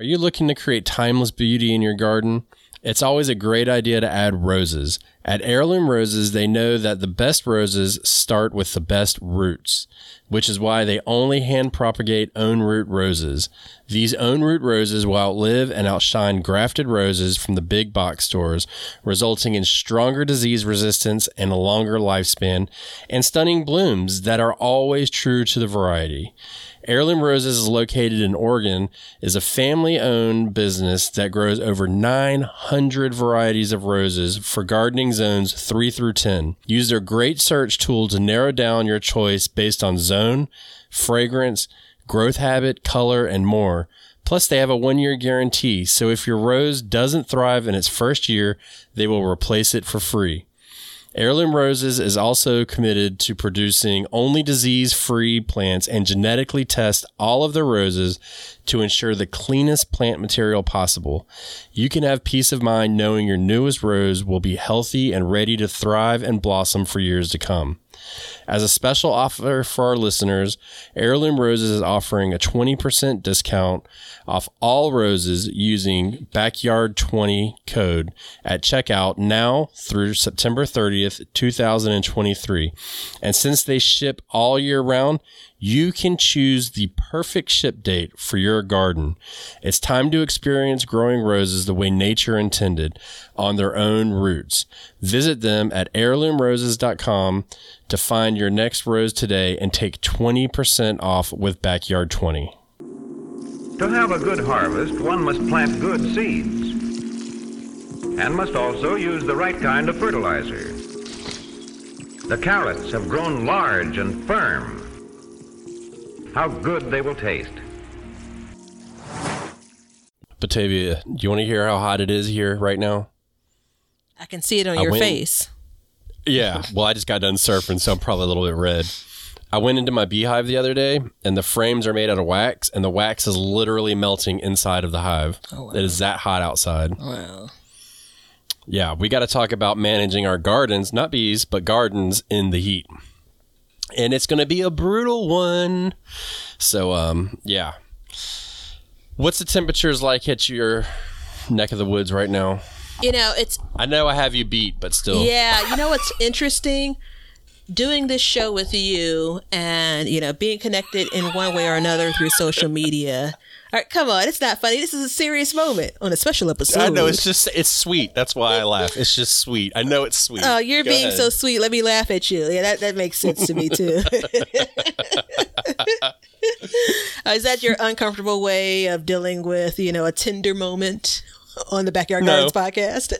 Are you looking to create timeless beauty in your garden? It's always a great idea to add roses. At Heirloom Roses, they know that the best roses start with the best roots, which is why they only hand propagate own root roses. These own root roses will outlive and outshine grafted roses from the big box stores, resulting in stronger disease resistance and a longer lifespan, and stunning blooms that are always true to the variety. Heirloom Roses is located in Oregon, is a family-owned business that grows over 900 varieties of roses for gardening zones 3 through 10. Use their great search tool to narrow down your choice based on zone, fragrance, growth habit, color, and more. Plus, they have a one year guarantee, so if your rose doesn't thrive in its first year, they will replace it for free. Heirloom Roses is also committed to producing only disease free plants and genetically test all of their roses to ensure the cleanest plant material possible. You can have peace of mind knowing your newest rose will be healthy and ready to thrive and blossom for years to come. As a special offer for our listeners, Heirloom Roses is offering a 20% discount off all roses using Backyard20 code at checkout now through September 30th, 2023. And since they ship all year round, you can choose the perfect ship date for your garden. It's time to experience growing roses the way nature intended on their own roots. Visit them at heirloomroses.com to find your next rose today and take 20% off with Backyard 20. To have a good harvest, one must plant good seeds and must also use the right kind of fertilizer. The carrots have grown large and firm how good they will taste. Batavia, do you want to hear how hot it is here right now? I can see it on I your went- face. Yeah. Well, I just got done surfing, so I'm probably a little bit red. I went into my beehive the other day, and the frames are made out of wax, and the wax is literally melting inside of the hive. Oh, wow. It is that hot outside. Wow. Yeah, we got to talk about managing our gardens, not bees, but gardens in the heat. And it's going to be a brutal one. So, um, yeah. What's the temperatures like at your neck of the woods right now? You know, it's I know I have you beat, but still. Yeah, you know what's interesting? Doing this show with you and, you know, being connected in one way or another through social media. All right, come on. It's not funny. This is a serious moment on a special episode. I know it's just it's sweet. That's why I laugh. It's just sweet. I know it's sweet. Oh, you're Go being ahead. so sweet. Let me laugh at you. Yeah, that, that makes sense to me too. Uh, is that your uncomfortable way of dealing with, you know, a tender moment on the Backyard No. Gardens podcast?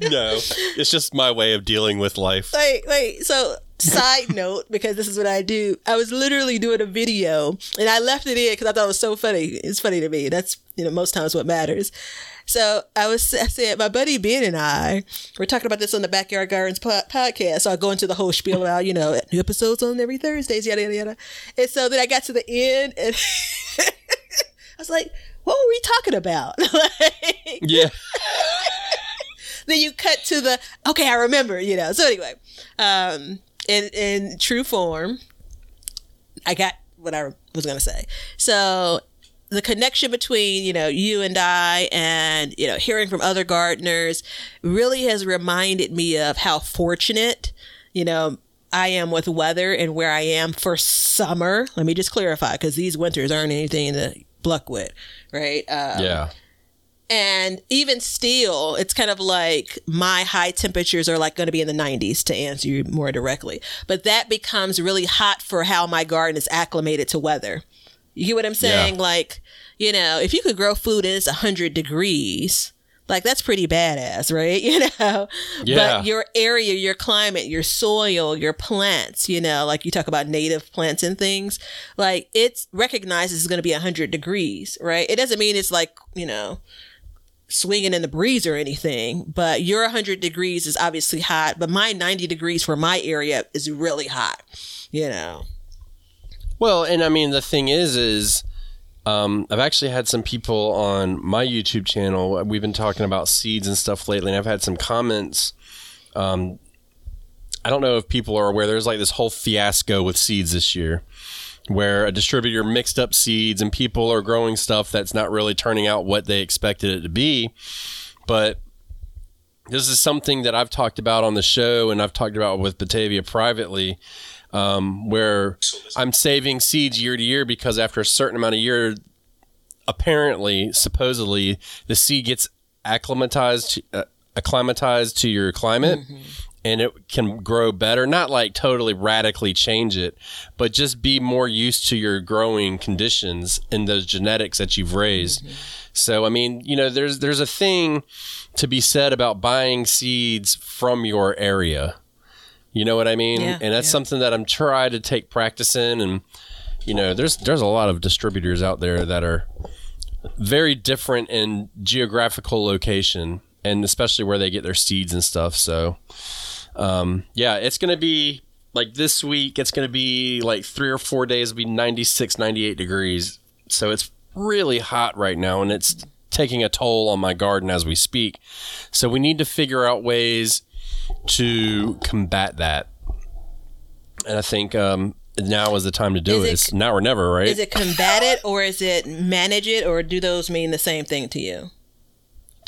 no. It's just my way of dealing with life. wait, wait. So, side note, because this is what I do. I was literally doing a video, and I left it in because I thought it was so funny. It's funny to me. That's you know most times what matters. So I was I said my buddy Ben and I were talking about this on the Backyard Gardens po- podcast. So I go into the whole spiel about you know new episodes on every Thursdays yada yada yada. And so then I got to the end and I was like, what were we talking about? Like, Yeah. then you cut to the okay i remember you know so anyway um in in true form i got what i was gonna say. So the connection between you know you and i and you know hearing from other gardeners really has reminded me of how fortunate you know i am with weather and where i am for summer. Let me just clarify because these winters aren't anything to pluck with right? Um, Yeah. And even still, it's kind of like my high temperatures are like going to be in the 90s to answer you more directly. But that becomes really hot for how my garden is acclimated to weather. You get what I'm saying? Yeah. Like, you know, if you could grow food and it's 100 degrees, like that's pretty badass, right? You know, Yeah. but your area, your climate, your soil, your plants, you know, like you talk about native plants and things, like it's recognizes it's going to be 100 degrees, right? It doesn't mean it's like, you know, swinging in the breeze or anything, but your 100 degrees is obviously hot, but my 90 degrees for my area is really hot, you know. Well, and I mean the thing is is um, I've actually had some people on my YouTube channel. We've been talking about seeds and stuff lately, and I've had some comments. Um, I don't know if people are aware. There's like this whole fiasco with seeds this year, where a distributor mixed up seeds and people are growing stuff that's not really turning out what they expected it to be. But this is something that I've talked about on the show and I've talked about with Batavia privately, um, where I'm saving seeds year to year because after a certain amount of year, apparently, supposedly, the seed gets acclimatized, uh, acclimatized to your climate. And it can grow better, not like totally radically change it, but just be more used to your growing conditions and those genetics that you've raised. Mm-hmm. So, I mean, you know, there's there's a thing to be said about buying seeds from your area. You know what I mean? Yeah, and that's yeah. something that I'm trying to take practice in. And you know, there's there's a lot of distributors out there that are very different in geographical location, and especially where they get their seeds and stuff. So, um, yeah, it's gonna be like this week. It's gonna be like three or four days. It'll be 96, 98 degrees. So it's really hot right now, and it's taking a toll on my garden as we speak. So we need to figure out ways to combat that. And I think um, now is the time to do Is it. it- It's now or never, right? Is it combat it or is it manage it or do those mean the same thing to you?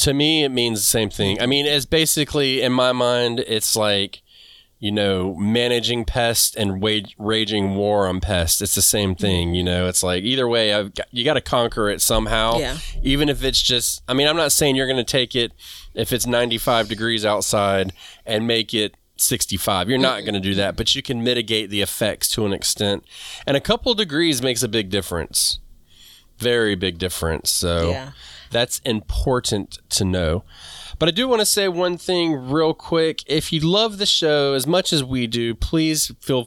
To me, it means the same thing. I mean, it's basically in my mind, it's like you know managing pest and wage, raging war on pests It's the same mm-hmm. thing. You know, it's like either way, I've got, you got to conquer it somehow. Yeah. Even if it's just, I mean, I'm not saying you're going to take it if it's 95 degrees outside and make it 65. You're not going to do that, but you can mitigate the effects to an extent. And a couple degrees makes a big difference. Very big difference. So Yeah. That's important to know. But I do want to say one thing real quick. If you love the show as much as we do, please feel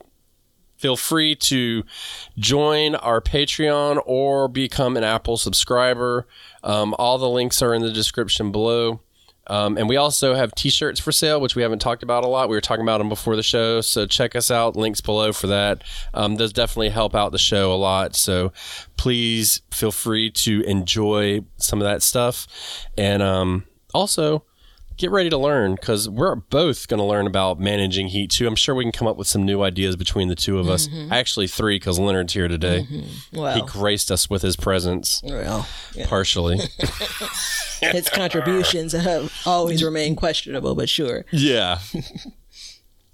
feel free to join our Patreon or become an Apple subscriber. Um, all the links are in the description below. Um, and we also have t-shirts for sale, which we haven't talked about a lot. We were talking about them before the show, so check us out. Links below for that. Um, those definitely help out the show a lot. So please feel free to enjoy some of that stuff, and um, also get ready to learn because we're both going to learn about managing heat too. I'm sure we can come up with some new ideas between the two of us. Actually, three because Leonard's here today. He Well, graced us with his presence well yeah. partially. his contributions have always remained questionable, but sure. Yeah.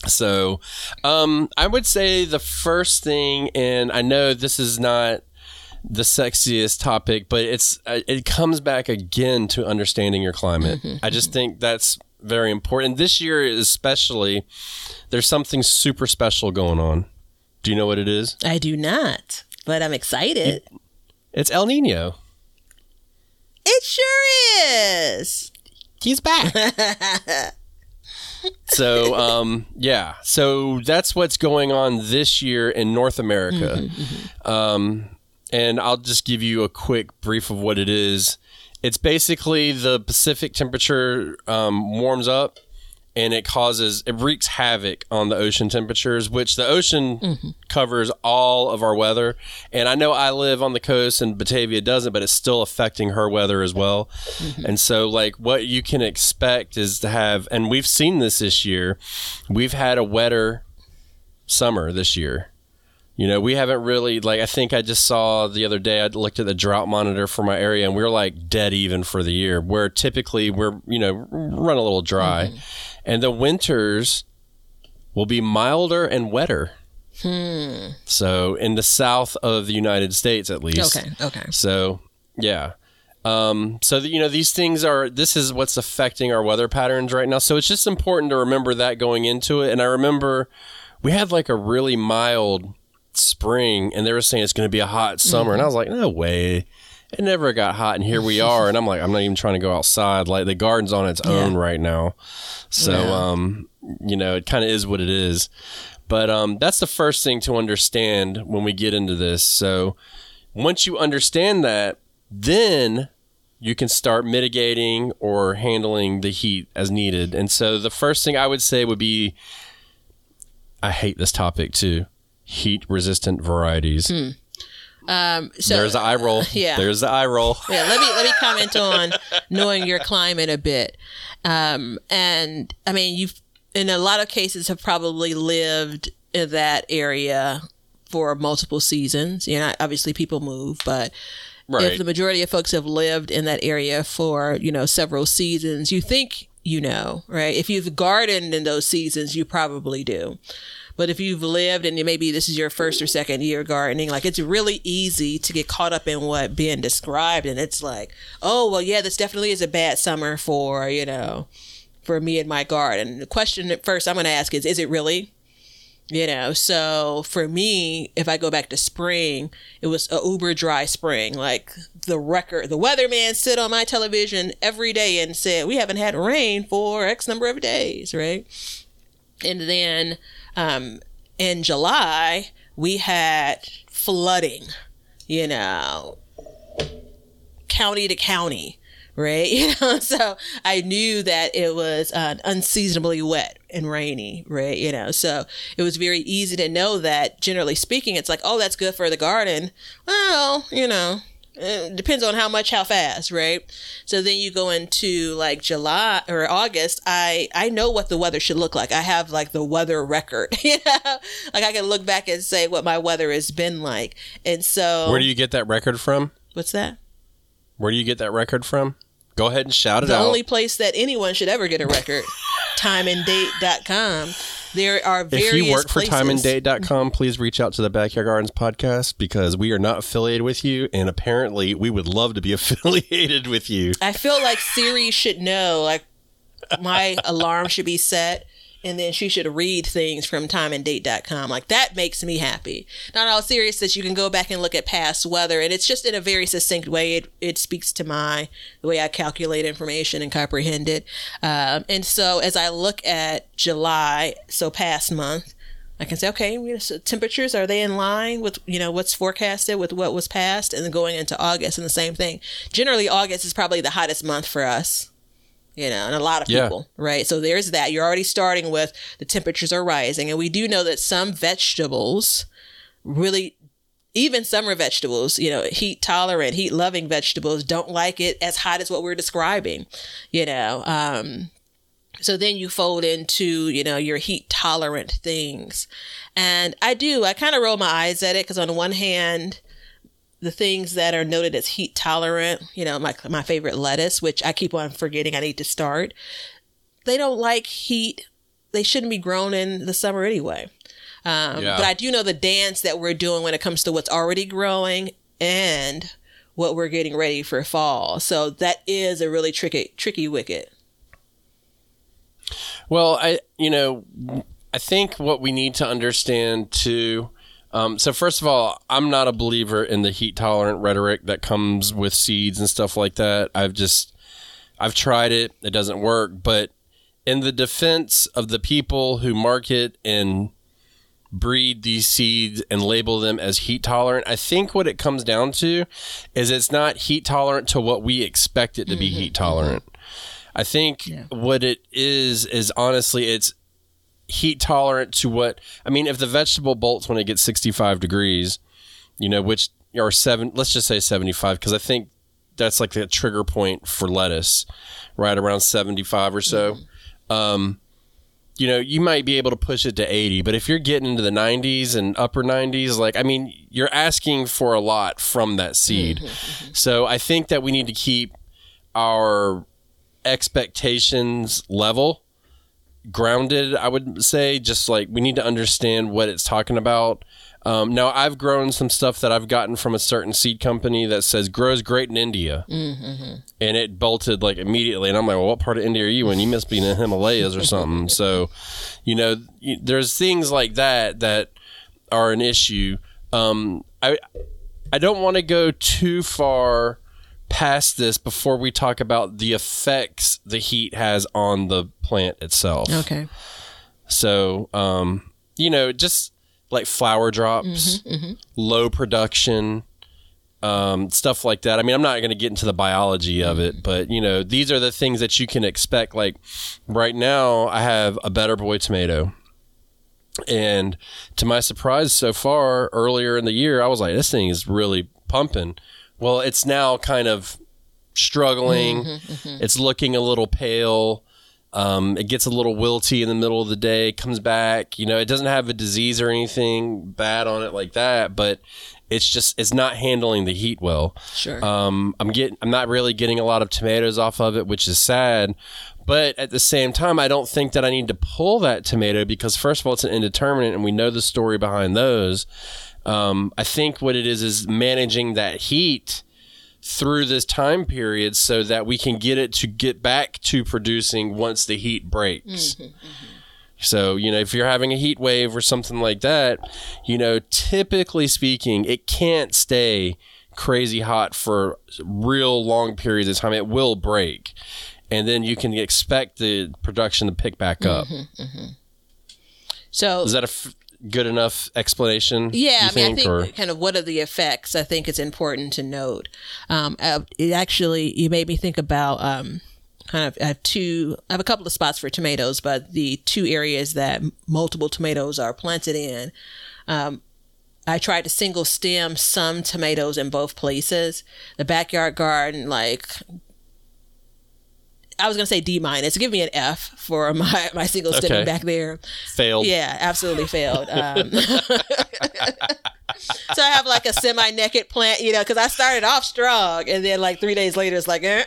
so, um, I would say the first thing, and I know this is not the sexiest topic, but it's uh, it comes back again to understanding your climate. I just think that's very important. This year, especially, there's something super special going on. Do you know what it is? I do not, but I'm excited. It's El Nino. It sure is. He's back. so, um, yeah. So that's what's going on this year in North America. Um, and I'll just give you a quick brief of what it is. It's basically the Pacific temperature um, warms up and it causes, it wreaks havoc on the ocean temperatures, which the ocean covers all of our weather. And I know I live on the coast and Batavia doesn't, but it's still affecting her weather as well. And so, like, what you can expect is to have, and we've seen this this year, we've had a wetter summer this year. You know, we haven't really like I think I just saw the other day I looked at the drought monitor for my area and we are like dead even for the year. Where typically we're, you know, run a little dry. And the winters will be milder and wetter. Hmm. So in the south of the United States at least. Okay, okay. So, yeah. Um, so that you know these things are this is what's affecting our weather patterns right now. So it's just important to remember that going into it. And I remember we had like a really mild spring, and they were saying it's going to be a hot summer, and I was like, no way. It never got hot, and here we are. And I'm like, I'm not even trying to go outside. Like the garden's on its own right now. So, Yeah. um, you know, it kind of is what it is. But um, that's the first thing to understand when we get into this. So once you understand that, then you can start mitigating or handling the heat as needed. And so the first thing I would say would be I hate this topic too. Heat resistant varieties. Um, so There's the eye roll. yeah. There's the eye roll. yeah, let me let me comment on knowing your climate a bit. Um, and I mean, you've in a lot of cases have probably lived in that area for multiple seasons. You know, obviously people move, but Right. if the majority of folks have lived in that area for, you know, several seasons, you think you know, right? If you've gardened in those seasons, you probably do. But if you've lived and maybe this is your first or second year gardening, like it's really easy to get caught up in what being described. And it's like, oh, well, yeah, this definitely is a bad summer for, you know, for me and my garden. The question at first I'm going to ask is, is it really? You know, so for me, if I go back to spring, it was a uber dry spring. Like the record, the weatherman sit on my television every day and said, "We haven't had rain for X number of days," right? And then um, in July, we had flooding. You know, county to county, right? You know, so I knew that it was uh, unseasonably wet and rainy, right? You know, so it was very easy to know that generally speaking, it's like, oh, that's good for the garden. Well, you know, it depends on how much, how fast, right? So then you go into like July or August. I I know what the weather should look like. I have like the weather record, you know, like I can look back and say what my weather has been like. And so, Where do you get that record from? what's that? Where do you get that record from? Go ahead and shout it the out. The only place that anyone should ever get a record timeanddate.com there are various if you work for places. timeanddate.com, please reach out to the Backyard Gardens podcast because we are not affiliated with you. And apparently, we would love to be affiliated with you. i feel like siri should know like my alarm should be set and then she should read things from timeanddate.com like that makes me happy. Not all serious that you can go back and look at past weather and it's just in a very succinct way. It, it speaks to my the way i calculate information and comprehend it. Um, and so as i look at july so past month I can say, okay, so temperatures are they in line with you know what's forecasted with what was passed, and then going into August and the same thing. Generally, August is probably the hottest month for us, you know, and a lot of Yeah. people, right? So there's that. You're already starting with the temperatures are rising, and we do know that some vegetables really. Even summer vegetables, you know, heat tolerant, heat loving vegetables don't like it as hot as what we're describing, you know. Um, so then you fold into, you know, your heat tolerant things. And I do, I kind of roll my eyes at it because on the one hand, the things that are noted as heat tolerant, you know, my my favorite lettuce, which I keep on forgetting I need to start, they don't like heat. They shouldn't be grown in the summer anyway. Um, Yeah. But I do know the dance that we're doing when it comes to what's already growing and what we're getting ready for fall. So that is a really tricky, tricky wicket. Well, I you know, I think what we need to understand too. Um, so first of all, I'm not a believer in the heat tolerant rhetoric that comes with seeds and stuff like that. I've just I've tried it; it doesn't work. But in the defense of the people who market and breed these seeds and label them as heat tolerant, I think what it comes down to is it's not heat tolerant to what we expect it to be heat tolerant. I think what it is is honestly it's heat tolerant to what I mean if the vegetable bolts when it gets 65 degrees, you know, which are 7 let's just say 75 because I think that's like the trigger point for lettuce right around 75 or so. Mm-hmm. Um you know, you might be able to push it to 80, but if you're getting into the 90s and upper 90s, like, I mean, you're asking for a lot from that seed. Mm-hmm, mm-hmm. So I think that we need to keep our expectations level grounded i would say just like we need to understand what it's talking about. Um, now i've grown some stuff that i've gotten from a certain seed company that says grows great in india. And it bolted like immediately. And i'm like well what part of india are you in? You must be in the himalayas or something. So you know there's things like that that are an issue. Um, i i don't want to go too far past this before we talk about the effects the heat has on the plant itself. Okay. So, um, you know, just like flower drops, low production, um, stuff like that. I mean, I'm not going to get into the biology of it, but you know, these are the things that you can expect. Like right now, I have a Better Boy tomato. And to my surprise, so far earlier in the year, I was like, this thing is really pumping. Well, it's now kind of struggling. It's looking a little pale. Um, it gets a little wilty in the middle of the day, comes back. You know, it doesn't have a disease or anything bad on it like that, but it's just it's not handling the heat well. Sure. Um, I'm getting I'm not really getting a lot of tomatoes off of it, which is sad. But at the same time, I don't think that I need to pull that tomato because first of all, it's an indeterminate, and we know the story behind those. Um, I think what it is is managing that heat through this time period so that we can get it to get back to producing once the heat breaks. Mm-hmm, mm-hmm. So, you know, if you're having a heat wave or something like that, you know, typically speaking, it can't stay crazy hot for real long periods of time. It will break. And then you can expect the production to pick back up. Mm-hmm, so Is that a f- good enough explanation? Yeah, you I mean, I think or- kind of what are the effects? I think it's important to note. Um, uh, it actually, you made me think about um, kind of I have two. I have a couple of spots for tomatoes, but the two areas that multiple tomatoes are planted in. Um, I tried to single stem some tomatoes in both places. The backyard garden, like I was gonna say D minus. Give me an F for my my single Okay. back there. failed. Yeah, absolutely failed. Um, so I have like a semi-naked plant, you know, because I started off strong, and then like three days later, it's like, eh.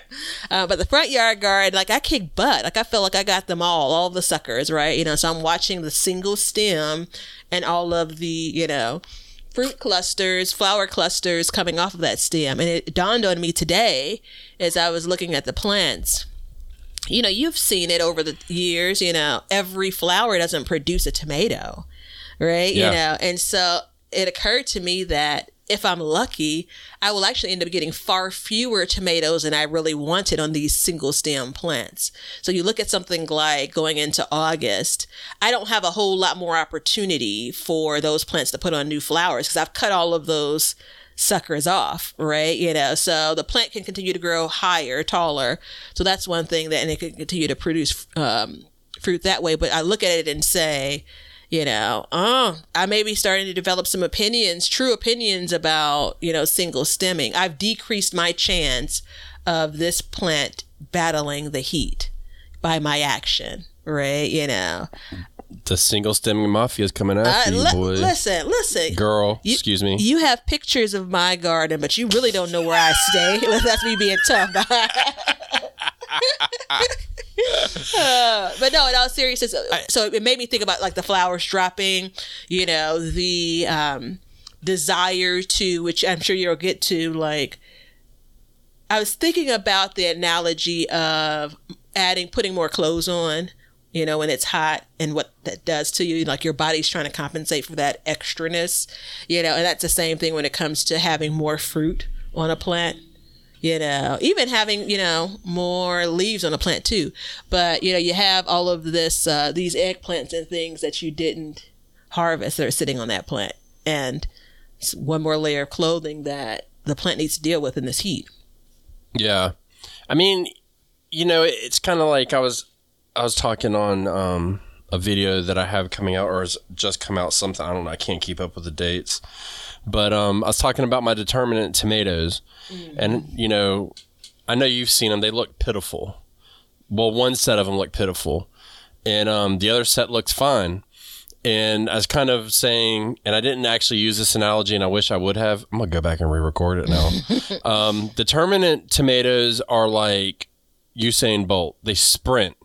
Uh, but the front yard garden, like I kick butt. Like I feel like I got them all, all the suckers, right? You know, so I'm watching the single stem and all of the, you know, fruit clusters, flower clusters coming off of that stem. And it dawned on me today as I was looking at the plants you know, you've seen it over the years, you know, every flower doesn't produce a tomato, right? Yeah. You know, and so it occurred to me that if I'm lucky, I will actually end up getting far fewer tomatoes than I really wanted on these single stem plants. So you look at something like going into August, I don't have a whole lot more opportunity for those plants to put on new flowers because I've cut all of those suckers off, right? You know, so the plant can continue to grow higher, taller. So that's one thing that, and it can continue to produce um, fruit that way. But I look at it and say, you know, oh, I may be starting to develop some opinions, true opinions about, you know, single stemming. I've decreased my chance of this plant battling the heat by my action, right? You know, The single stemming mafia is coming uh, after you, li- boy. listen, listen, Girl, You- excuse me. You have pictures of my garden, but you really don't know where I stay. That's me being tough. Uh, but no, in all seriousness, so it made me think about like the flowers dropping, you know, the um, desire to, which I'm sure you'll get to, like, I was thinking about the analogy of adding, putting more clothes on, you know, when it's hot and what that does to you. Like your body's trying to compensate for that extraness, you know, and that's the same thing when it comes to having more fruit on a plant. You know, even having, you know, more leaves on a plant too. But, you know, you have all of this, uh, these eggplants and things that you didn't harvest that are sitting on that plant. And one more layer of clothing that the plant needs to deal with in this heat. Yeah. I mean, you know, it's kind of like I was I was talking on um, a video that I have coming out or has just come out something I don't know, I can't keep up with the dates. But um, I was talking about my determinant tomatoes and you know, I know you've seen them, they look pitiful. Well, one set of them look pitiful and um, the other set looks fine. And I was kind of saying, and I didn't actually use this analogy, and I wish I would have. I'm gonna go back and re-record it now. um, determinant tomatoes are like Usain Bolt. They sprint.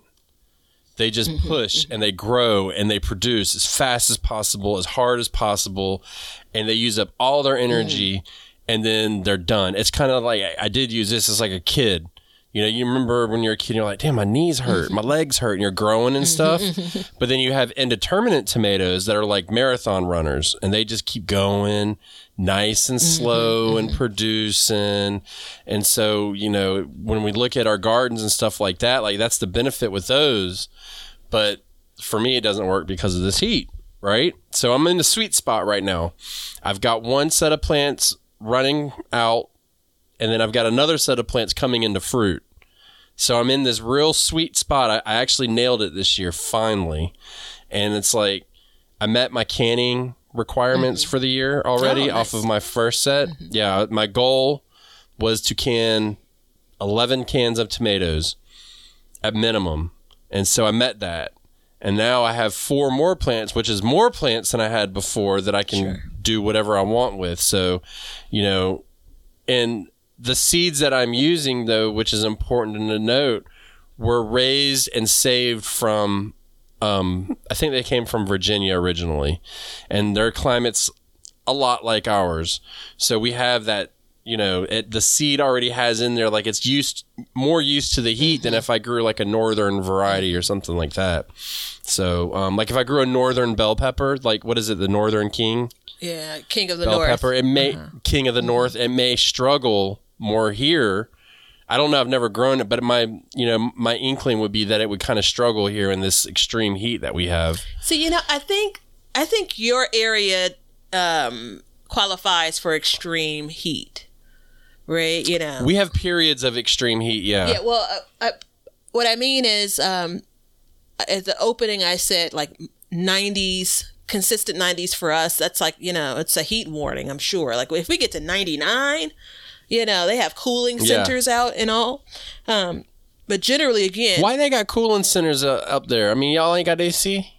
They just push and they grow and they produce as fast as possible, as hard as possible, and they use up all their mm. energy, and then they're done. It's kind of like I- I did use this as like a kid. You know, you remember when you're a kid, you're like, damn, my knees hurt, mm-hmm. my legs hurt, and you're growing and stuff. Mm-hmm. but then you have indeterminate tomatoes that are like marathon runners, and they just keep going nice and mm-hmm. slow and producing. And so, you know, when we look at our gardens and stuff like that, like that's the benefit with those. But for me, it doesn't work because of this heat, right? So I'm in the sweet spot right now. I've got one set of plants running out and then I've got another set of plants coming into fruit. So I'm in this real sweet spot. I, I actually nailed it this year finally, and it's like I met my canning requirements mm-hmm. for the year already Oh, off nice. of my first set. Mm-hmm. Yeah, my goal was to can 11 cans of tomatoes at minimum And so I met that. And now I have four more plants, which is more plants than I had before that I can do whatever I want with. So, you know, and the seeds that I'm using, though, which is important to note, were raised and saved from. Um, I think they came from Virginia originally, and their climate's a lot like ours. So we have that. You know, it, the seed already has in there like it's used more used to the heat than if I grew like a northern variety or something like that. So, um, like if I grew a northern bell pepper, like what is it, the northern king? Yeah, King of the bell North. pepper. It may king of the north. It may struggle more here. I don't know. I've never grown it, but my you know my inkling would be that it would kind of struggle here in this extreme heat that we have. So you know, I think I think your area um, qualifies for extreme heat, right? You know, We have periods of extreme heat. Yeah. yeah. Well, uh, uh, what I mean is, um, at the opening, I said like '90s, consistent '90s for us. That's like you know, it's a heat warning. I'm sure. Like if we get to '99, you know, they have cooling Yeah. centers out and all. Um, but generally, again, Why they got cooling centers uh, up there? I mean, y'all ain't got AC.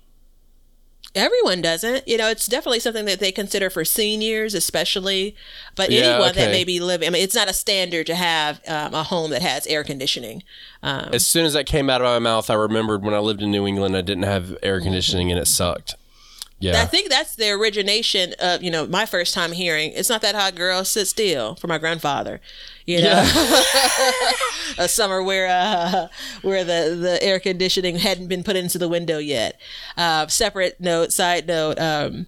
Everyone doesn't. You know, it's definitely something that they consider for seniors, especially. But Yeah, anyone that okay. may be living, I mean, it's not a standard to have um, a home that has air conditioning. Um, As soon as that came out of my mouth, I remembered when I lived in New England, I didn't have air conditioning and it sucked. Yeah. I think that's the origination of, you know, my first time hearing, it's not that hot, girl, sit still, for my grandfather. You know, a summer where uh, where the, the air conditioning hadn't been put into the window yet. Uh, separate note, side note, um,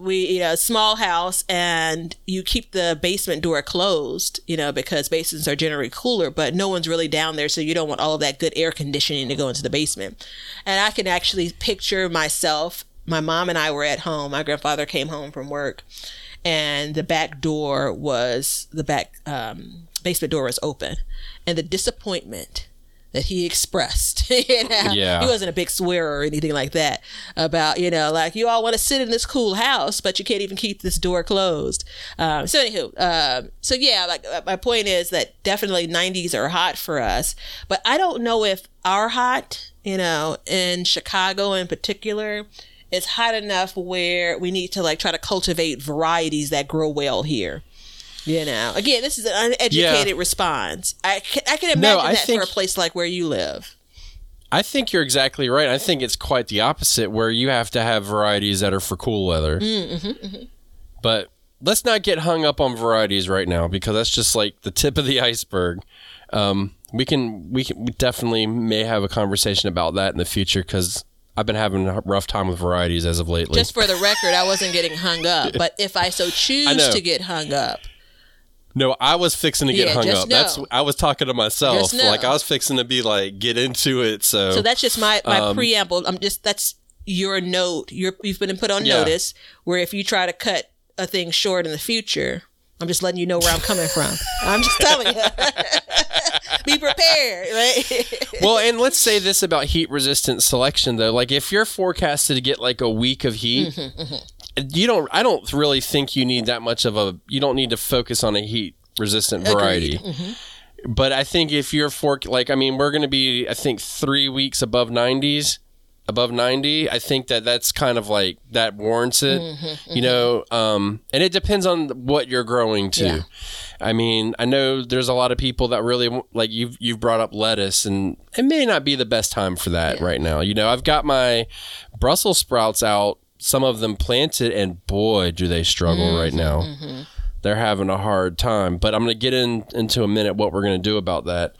we you know small house and you keep the basement door closed you know because basements are generally cooler but no one's really down there so you don't want all of that good air conditioning to go into the basement and i can actually picture myself my mom and i were at home my grandfather came home from work and the back door was the back um, basement door was open and the disappointment that he expressed. you know, Yeah. he wasn't a big swearer or anything like that about you know like you all want to sit in this cool house, but you can't even keep this door closed. Um, so anywho, um, so yeah, like uh, my point is that definitely '90s are hot for us, but I don't know if our hot, you know, in Chicago in particular. Is hot enough where we need to like try to cultivate varieties that grow well here. You know, again, this is an uneducated response. I can, I can No, imagine I that think- for a place like where you live. I think you're exactly right. I think it's quite the opposite, where you have to have varieties that are for cool weather. Mm, mm-hmm, mm-hmm. But let's not get hung up on varieties right now because that's just like the tip of the iceberg. Um, we can we can we definitely may have a conversation about that in the future because I've been having a rough time with varieties as of lately. Just for the record, I wasn't getting hung up, but if I so choose know. to get hung up, no, I was fixing to get Yeah, hung up. That's know. I was talking to myself. Like I was fixing to be like get into it. So, so that's just my my Um, preamble. I'm just that's your note. You're, you've been put on Yeah. notice where if you try to cut a thing short in the future, I'm just letting you know where I'm coming from. I'm just telling you. Be prepared, right? well, and let's say this about heat resistant selection though. Like if you're forecasted to get like a week of heat, Mm-hmm, you don't I don't really think you need that much of a you don't need to focus on a heat resistant variety. Mm-hmm. But I think if you're for like I mean we're going to be I think 3 weeks above 90s above 90 i think that that's kind of like that warrants it Mm-hmm, you know um and it depends on what you're growing to Yeah. i mean i know there's a lot of people that really like you've you've brought up lettuce and it may not be the best time for that right now you know i've got my brussels sprouts out some of them planted and boy do they struggle right now they're having a hard time. But I'm going to get in into a minute what we're going to do about that.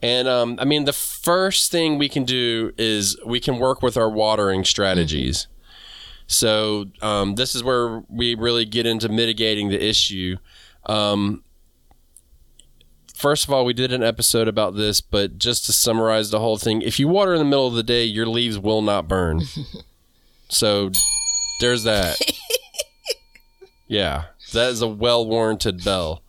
And um, I mean, the first thing we can do is we can work with our watering strategies. So um, this is where we really get into mitigating the issue. Um, first of all, we did an episode about this, but just to summarize the whole thing, if you water in the middle of the day, your leaves will not burn. so there's that. Yeah, that is a well warranted bell.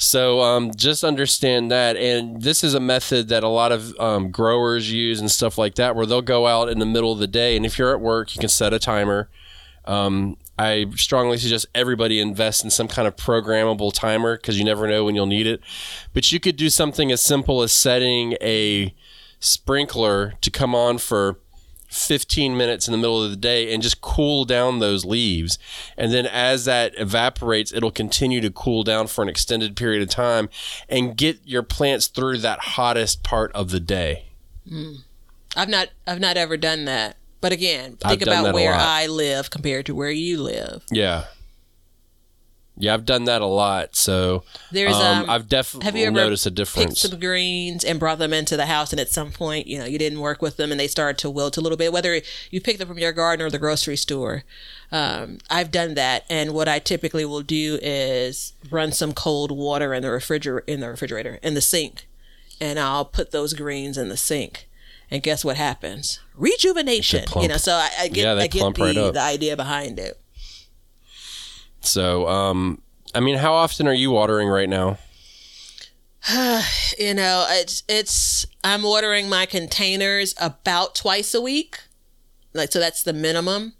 So um, just understand that, and this is a method that a lot of um, growers use and stuff like that, where they'll go out in the middle of the day, and if you're at work, you can set a timer. Um, I strongly suggest everybody invest in some kind of programmable timer because you never know when you'll need it. But you could do something as simple as setting a sprinkler to come on for 15 minutes in the middle of the day and just cool down those leaves. And then as that evaporates, it'll continue to cool down for an extended period of time and get your plants through that hottest part of the day. Hmm. I've not I've not ever done that. But again, think about where. I live compared to where you live. Yeah. Yeah, I've done that a lot. So There's um, um, I've definitely have you ever noticed a picked difference. some greens and brought them into the house and at some point you know you didn't work with them and they started to wilt a little bit whether you picked them from your garden or the grocery store um, i've done that and what i typically will do is run some cold water in the refrigerator in the refrigerator in the sink and i'll put those greens in the sink and guess what happens rejuvenation you know so i, I get Yeah, i get the, right the idea behind it So, um, I mean, how often are you watering right now? you know it's it's i'm ordering my containers about twice a week. Like so that's the minimum.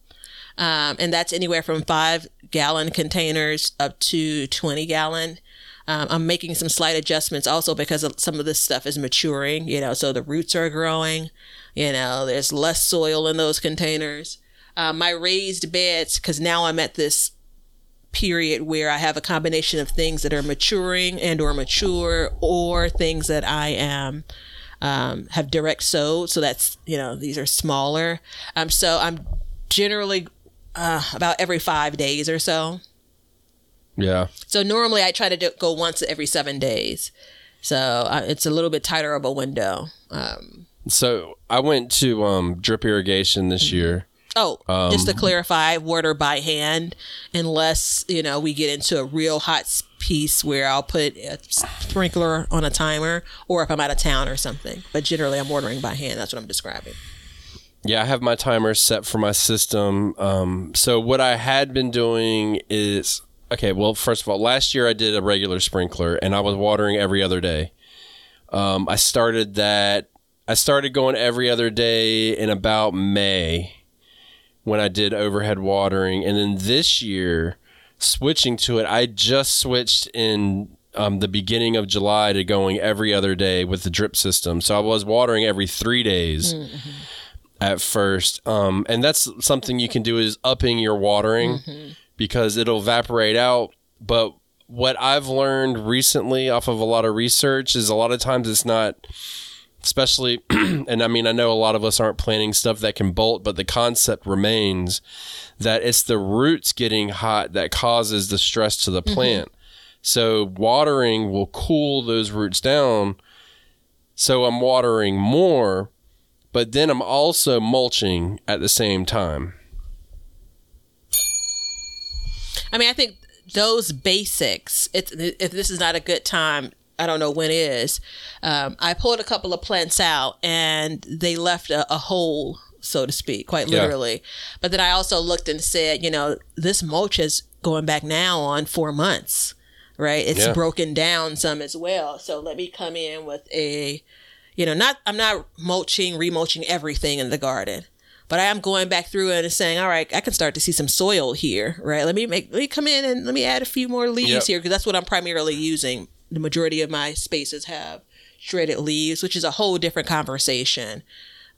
Um, and that's anywhere from five gallon containers up to 20 gallon. Um, i'm making some slight adjustments also because of some of this stuff is maturing you know so the roots are growing. You know there's less soil in those containers. Um, my raised beds because now i'm at this period where I have a combination of things that are maturing and or mature or things that I am um, have direct sowed. So that's you know these are smaller. Um, so I'm generally uh, about every five days or so. Yeah. So normally I try to do, go once every seven days. So uh, it's a little bit tighter of a window. Um, So I went to um, drip irrigation this year. Oh, just to clarify, water by hand, unless you know we get into a real hot piece where I'll put a sprinkler on a timer, or if I'm out of town or something. But generally, I'm watering by hand. That's what I'm describing. Yeah, I have my timer set for my system. Um, so what I had been doing is okay. Well, first of all, last year I did a regular sprinkler, and I was watering every other day. Um, I started that. I started going every other day in about May when I did overhead watering, and then this year switching to it, I just switched in um, the beginning of July to going every other day with the drip system. So I was watering every three days at first. Um, and that's something you can do is upping your watering because it'll evaporate out. But what I've learned recently off of a lot of research is a lot of times it's not, especially, and I mean, I know a lot of us aren't planting stuff that can bolt, but the concept remains that it's the roots getting hot that causes the stress to the mm-hmm. plant. So watering will cool those roots down. So I'm watering more, but then I'm also mulching at the same time. I mean, I think those basics. It's, if this is not a good time, I don't know when is. Um, I pulled a couple of plants out, and they left a, a hole, so to speak, quite Yeah. literally. But then I also looked and said, you know, this mulch is going back now on four months, right? It's Yeah. broken down some as well. So let me come in with a, you know, not I'm not mulching, remulching everything in the garden. But I am going back through and saying, all right, I can start to see some soil here, right? Let me make, let me come in and let me add a few more leaves Yep. here because that's what I'm primarily using. The majority of my spaces have shredded leaves, which is a whole different conversation.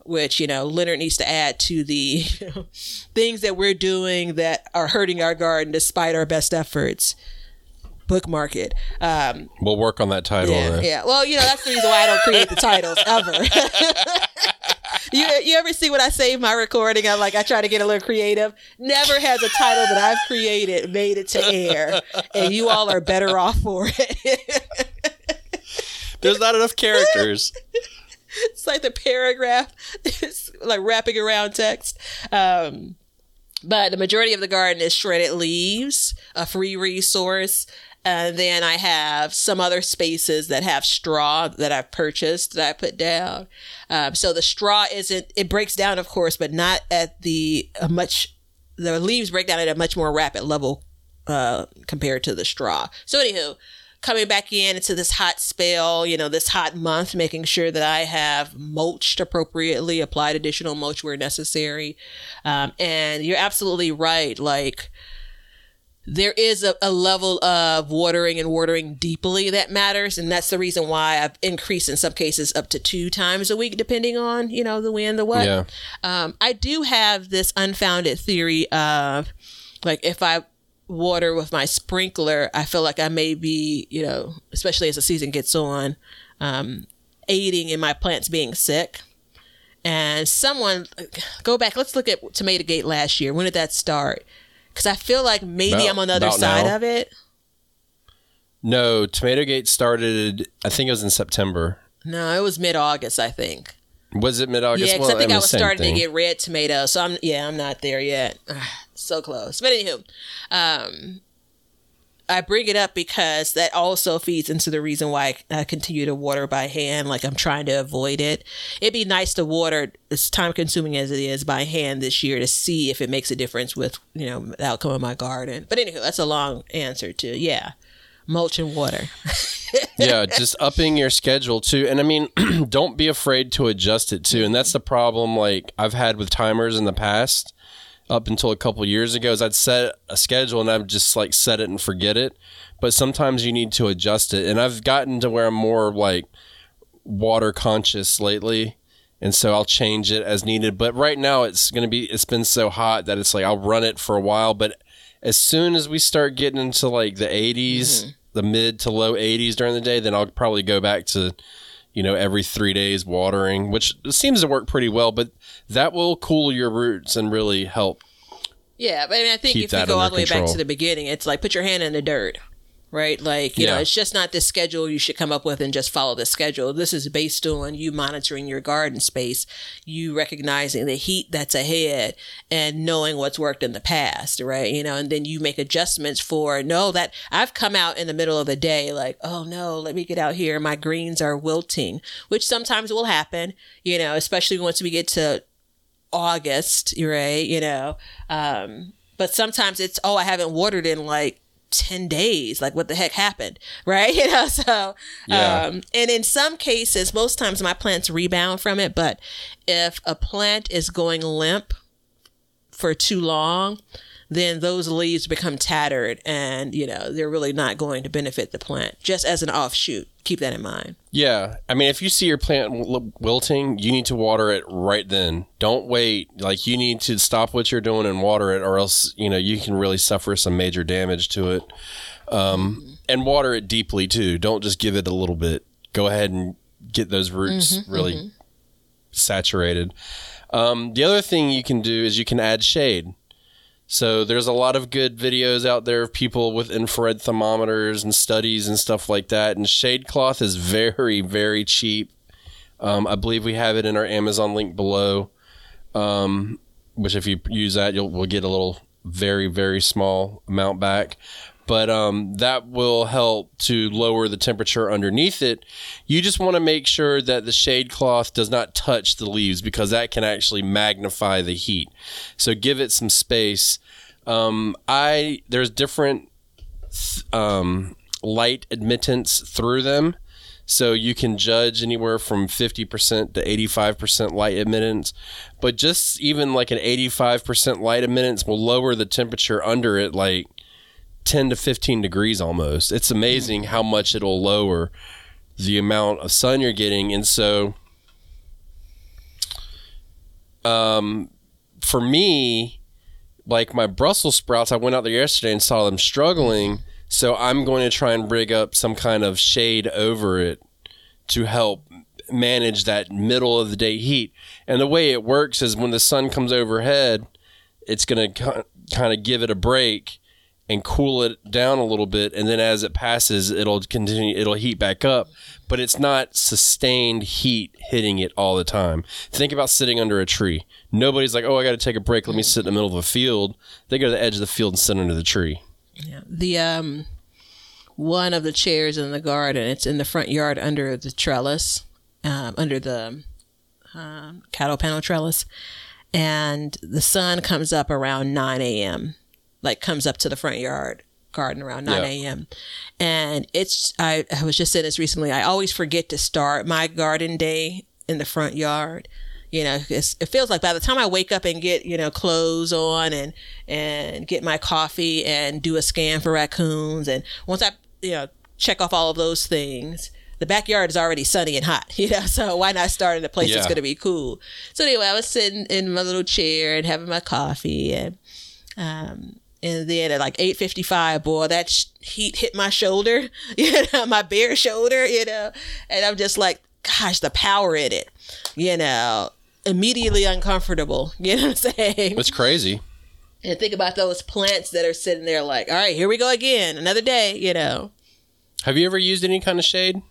Which you know, Leonard needs to add to the you know, things that we're doing that are hurting our garden despite our best efforts. Bookmark it. Um, We'll work on that title. yeah, then. yeah. Well, you know, that's the reason why I don't create the titles ever. you you ever see when I save my recording? I'm like, I try to get a little creative. Never has a title that I've created made it to air, and you all are better off for it. There's not enough characters. it's like the paragraph is like wrapping around text. Um, but the majority of the garden is shredded leaves, a free resource. And then I have some other spaces that have straw that I've purchased that I put down. Um, so the straw isn't, it breaks down, of course, but not at the much, the leaves break down at a much more rapid level uh, compared to the straw. So, anywho, coming back in into this hot spell, you know, this hot month, making sure that I have mulched appropriately, applied additional mulch where necessary. Um, and you're absolutely right. Like, there is a, a level of watering and watering deeply that matters and that's the reason why i've increased in some cases up to two times a week depending on you know the when the what. Yeah. um, i do have this unfounded theory of like if i water with my sprinkler i feel like i may be you know especially as the season gets on um, aiding in my plants being sick. And someone go back let's look at tomato gate last year. When did that start because i feel like maybe About- i'm on the other side now. of it No, Tomato Gate started. I think it was in September. no it was mid-august i think Was it mid August? yeah because i think i was starting to get red tomatoes so i'm yeah i'm not there yet so close but anywho um I bring it up because that also feeds into the reason why I continue to water by hand. Like I'm trying to avoid it. It'd be nice to water as time consuming as it is by hand this year to see if it makes a difference with, you know, the outcome of my garden. But anyway, that's a long answer to, yeah, mulch and water. yeah, just upping your schedule too. And I mean, don't be afraid to adjust it too. And that's the problem like I've had with timers in the past up until a couple years ago is I'd set a schedule and I'd just like set it and forget it. But sometimes you need to adjust it. And I've gotten to where I'm more like water conscious lately. And so I'll change it as needed. But right now it's going to be, it's been so hot that it's like I'll run it for a while. But as soon as we start getting into like the 80s, mm-hmm. the mid to low 80s during the day, then I'll probably go back to, you know, every three days watering, which seems to work pretty well. But that will cool your roots and really help. Yeah, but I mean, I think if you go all the way back to the beginning, it's like put your hand in the dirt, right? Like, you know, Yeah. it's just not this schedule you should come up with and just follow the schedule. This is based on you monitoring your garden space, you recognizing the heat that's ahead and knowing what's worked in the past, right? You know, and then you make adjustments for, no, that I've come out in the middle of the day, like, oh no, let me get out here. My greens are wilting, which sometimes will happen, you know, especially once we get to August, right? You know, um, but sometimes it's oh, I haven't watered in like ten days. Like what the heck happened, right? You know, so Yeah. um, and in some cases, most times my plants rebound from it. But if a plant is going limp for too long, then those leaves become tattered, and you know they're really not going to benefit the plant. Just as an offshoot, keep that in mind. Yeah. I mean, if you see your plant w- wilting, you need to water it right then. Don't wait. Like, you need to stop what you're doing and water it, or else, you know, you can really suffer some major damage to it. Um, and water it deeply, too. Don't just give it a little bit. Go ahead and get those roots really saturated. Um, the other thing you can do is you can add shade. So there's a lot of good videos out there of people with infrared thermometers and studies and stuff like that. And shade cloth is very, very cheap. Um, I believe we have it in our Amazon link below. Um, which if you use that, you'll we'll get a little very, very small amount back. But um, that will help to lower the temperature underneath it. You just want to make sure that the shade cloth does not touch the leaves because that can actually magnify the heat. So give it some space. Um, I there's different um, light admittance through them. So you can judge anywhere from 50% to 85% light admittance. But just even like an 85% light admittance will lower the temperature under it like 10 to 15 degrees almost. It's amazing how much it'll lower the amount of sun you're getting. And so um, for me, like my Brussels sprouts, I went out there yesterday and saw them struggling. So I'm going to try and rig up some kind of shade over it to help manage that middle of the day heat. And the way it works is when the sun comes overhead, it's going to kind of give it a break and cool it down a little bit and then as it passes it'll continue it'll heat back up but it's not sustained heat hitting it all the time. Think about sitting under a tree. Nobody's like oh i got to take a break. Let me sit in the middle of a field. They go to the edge of the field and sit under the tree. Yeah. The um one of the chairs in the garden, it's in the front yard under the trellis, um, under the um, cattle panel trellis, and the sun comes up around nine a.m. Like comes up to the front yard garden around nine Yeah. a.m. And it's I, I was just saying this recently. I always forget to start my garden day in the front yard. You know, it feels like by the time I wake up and get you know clothes on and and get my coffee and do a scan for raccoons, and once I you know check off all of those things, the backyard is already sunny and hot, you know, so why not start in a place that's going to be cool? So anyway, I was sitting in my little chair and having my coffee and, um, and then at like 8.55, boy, that sh- heat hit my shoulder, you know, my bare shoulder, you know, and I'm just like, gosh, the power in it, you know, immediately uncomfortable, you know what I'm saying? It's crazy. And think about those plants that are sitting there like, all right, here we go again, another day, you know. Have you ever used any kind of shade?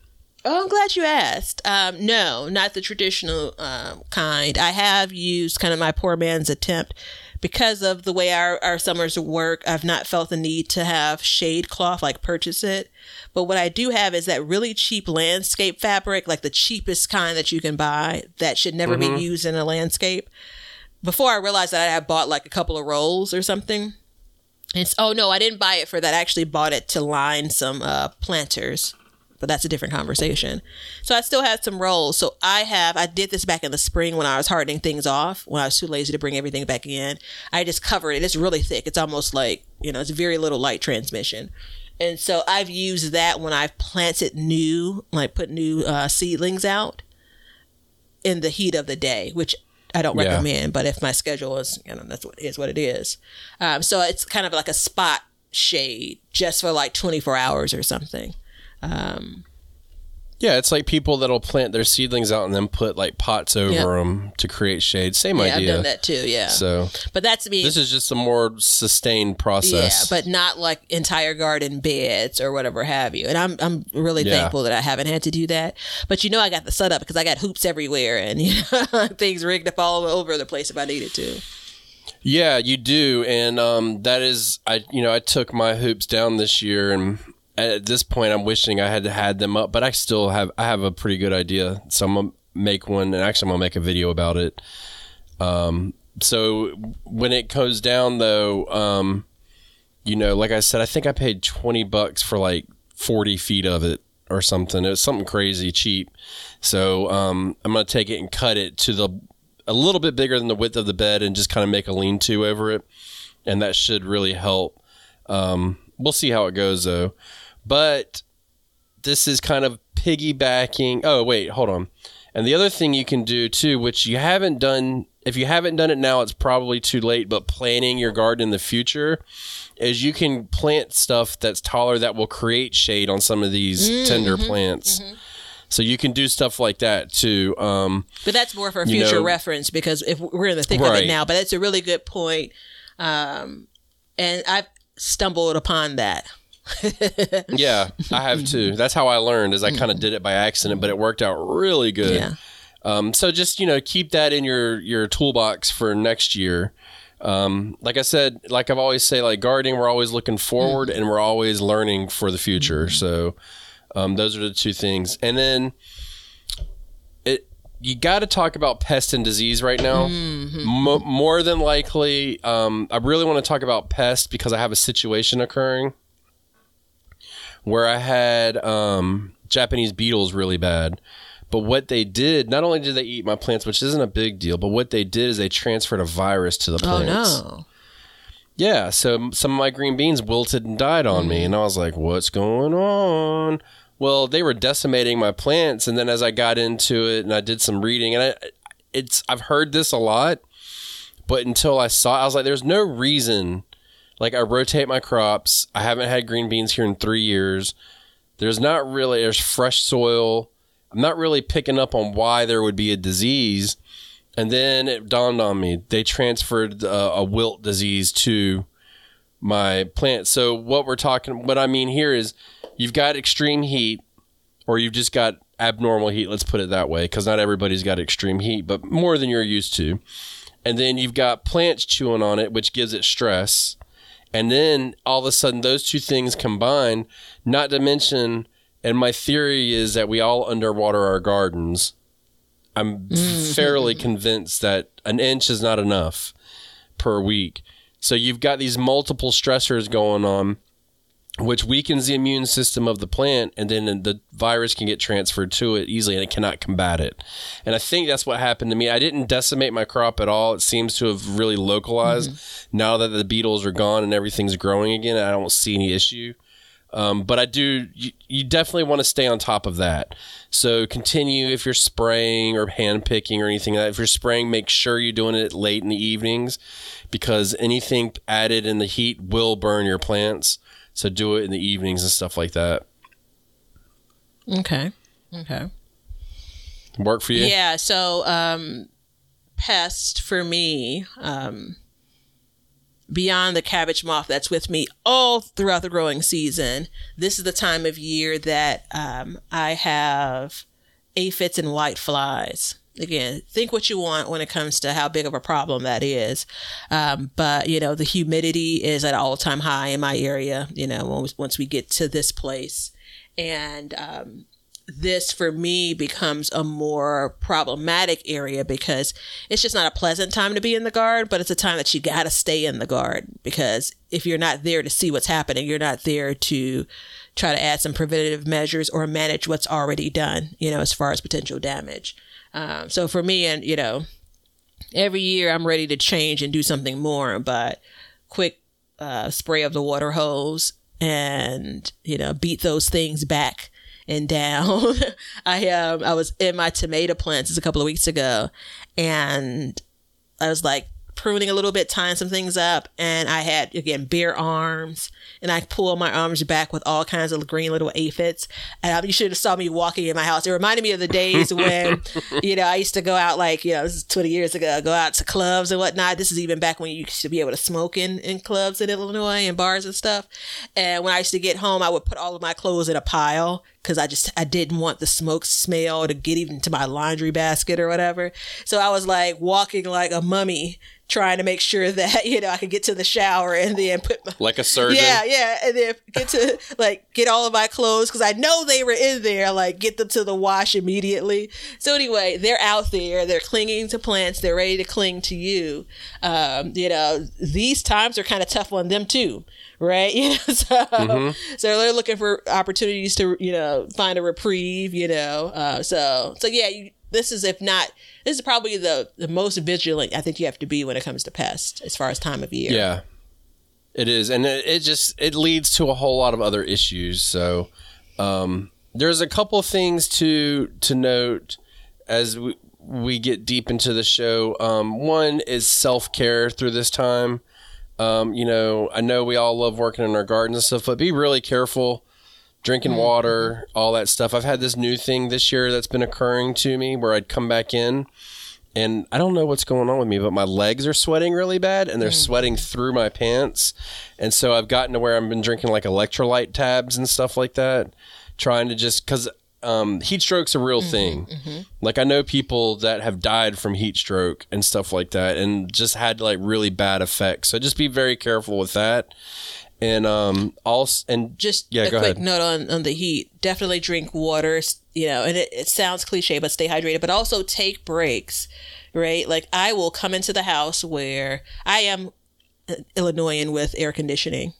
Oh, I'm glad you asked. Um, no, not the traditional um, kind. I have used kind of my poor man's attempt because of the way our, our summers work. I've not felt the need to have shade cloth, like purchase it. But what I do have is that really cheap landscape fabric, like the cheapest kind that you can buy that should never be used in a landscape. Before I realized that I had bought like a couple of rolls or something. It's oh no, I didn't buy it for that. I actually bought it to line some uh, planters, but that's a different conversation. So I still had some rolls. So I have I did this back in the spring when I was hardening things off when I was too lazy to bring everything back in. I just covered it. It's really thick. It's almost like you know it's very little light transmission. And so I've used that when I've planted new, like put new uh, seedlings out in the heat of the day, which I don't Yeah. recommend. But if my schedule is, you know, that's what is what it is. Um, so it's kind of like a spot shade just for like 24 hours or something. Um, Yeah, it's like people that'll plant their seedlings out and then put like pots over Yep. them to create shade. Same idea. yeah, I've done that too. Yeah. So but that's me. this is just a more sustained process. yeah, but not like entire garden beds or whatever have you. And I'm I'm really Yeah. thankful that I haven't had to do that. But you know, I got the setup because I got hoops everywhere and you know things rigged up all over the place if I needed to. Yeah, you do, and um, that is, I you know, I took my hoops down this year, and at this point, I'm wishing I had had them up, but I still have, I have a pretty good idea, so I'm gonna make one, and actually, I'm gonna make a video about it. Um, so when it goes down, though, um, you know, like I said, I think I paid twenty bucks for like forty feet of it or something. It was something crazy cheap. So um, I'm gonna take it and cut it to the a little bit bigger than the width of the bed and just kind of make a lean-to over it, and that should really help. Um, we'll see how it goes though, but this is kind of piggybacking. Oh wait, hold on. And the other thing you can do too, which you haven't done, if you haven't done it now, it's probably too late. But planning your garden in the future is you can plant stuff that's taller that will create shade on some of these tender plants. So you can do stuff like that too. Um, But that's more for future know- reference because if we're in the thick of it now, but that's a really good point. Um, and I've stumbled upon that. yeah, I have too. That's how I learned. Is I kind of did it by accident, but it worked out really good. Yeah. Um, so just you know, keep that in your your toolbox for next year. Um, like I said, like I've always say, like gardening, we're always looking forward and we're always learning for the future. So um, those are the two things. And then it you got to talk about pest and disease right now. Mo- more than likely, um, I really want to talk about pest because I have a situation occurring where I had um, Japanese beetles really bad. But what they did, not only did they eat my plants, which isn't a big deal, but what they did is they transferred a virus to the plants. Oh no. Yeah, so some of my green beans wilted and died on me, and I was like, "What's going on?" Well, they were decimating my plants, and then as I got into it and I did some reading, and I, it's I've heard this a lot, but until I saw, it, I was like, "There's no reason." Like I rotate my crops. I haven't had green beans here in three years. There's not really there's fresh soil. I'm not really picking up on why there would be a disease. And then it dawned on me they transferred uh, a wilt disease to my plant. So what we're talking, what I mean here is, you've got extreme heat, or you've just got abnormal heat. Let's put it that way, because not everybody's got extreme heat, but more than you're used to. And then you've got plants chewing on it, which gives it stress. And then all of a sudden, those two things combine. Not to mention, and my theory is that we all underwater our gardens. I'm mm. fairly convinced that an inch is not enough per week. So you've got these multiple stressors going on. Which weakens the immune system of the plant, and then the virus can get transferred to it easily, and it cannot combat it. And I think that's what happened to me. I didn't decimate my crop at all. It seems to have really localized. Now that the beetles are gone and everything's growing again, I don't see any issue. Um, but I do, you, you definitely want to stay on top of that. So continue if you're spraying or hand picking or anything like that. If you're spraying, make sure you're doing it late in the evenings because anything added in the heat will burn your plants. So do it in the evenings and stuff like that. Okay. Okay. Work for you? Yeah. So, um, pest for me, um, beyond the cabbage moth that's with me all throughout the growing season, this is the time of year that um, I have aphids and white flies. Again, think what you want when it comes to how big of a problem that is. Um, but, you know, the humidity is at all time high in my area, you know, once, we get to this place. And um, this for me becomes a more problematic area because it's just not a pleasant time to be in the guard, but it's a time that you got to stay in the guard because if you're not there to see what's happening, you're not there to try to add some preventative measures or manage what's already done, you know, as far as potential damage. Um, so for me, and you know, every year I'm ready to change and do something more, but quick uh, spray of the water hose and you know beat those things back and down. I um I was in my tomato plants a couple of weeks ago, and I was like pruning a little bit, tying some things up, and I had again bare arms, and I pulled my arms back with all kinds of green little aphids. And um, you should have saw me walking in my house. It reminded me of the days when, you know, I used to go out like you know this is twenty years ago, go out to clubs and whatnot. This is even back when you used to be able to smoke in in clubs in Illinois and bars and stuff. And when I used to get home, I would put all of my clothes in a pile because I just I didn't want the smoke smell to get even to my laundry basket or whatever. So I was like walking like a mummy trying to make sure that you know I could get to the shower and then put my Like a surgeon? yeah yeah and then get to like get all of my clothes because I know they were in there like get them to the wash immediately. So anyway, they're out there, they're clinging to plants, they're ready to cling to you. Um, you know these times are kind of tough on them too right? You know, so so they're looking for opportunities to you know find a reprieve. You know, uh, so so yeah, you, this is if not this is probably the the most vigilant I think you have to be when it comes to pests as far as time of year. Yeah, it is, and it, it just it leads to a whole lot of other issues. So um, there's a couple things to to note as we we get deep into the show. Um, one is self care through this time. Um, you know, I know we all love working in our gardens and stuff, but be really careful. Drinking water, all that stuff. I've had this new thing this year that's been occurring to me where I'd come back in and I don't know what's going on with me, but my legs are sweating really bad and they're sweating through my pants. And so I've gotten to where I've been drinking like electrolyte tabs and stuff like that, trying to just because um, heat stroke's a real thing. Like I know people that have died from heat stroke and stuff like that, and just had like really bad effects. So just be very careful with that. And um, also, and Just yeah, a go quick ahead. note on, on the heat. Definitely drink water, you know, and it, it sounds cliche, but stay hydrated, but also take breaks, right? Like I will come into the house where I am uh, Illinoisan with air conditioning.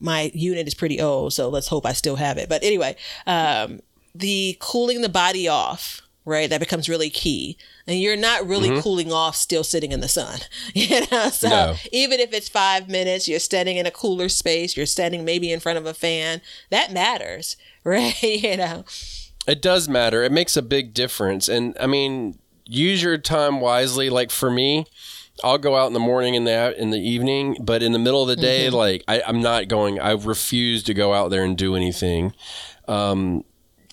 My unit is pretty old, so let's hope I still have it. But anyway, um, the cooling the body off, right? That becomes really key. And you're not really cooling off still sitting in the sun. You know, so No. even if it's five minutes, you're standing in a cooler space, you're standing maybe in front of a fan, that matters, right? you know. It does matter. It makes a big difference. And I mean, use your time wisely. Like for me, I'll go out in the morning and the in the evening, but in the middle of the day, Mm-hmm. like I, I'm not going. I refuse to go out there and do anything.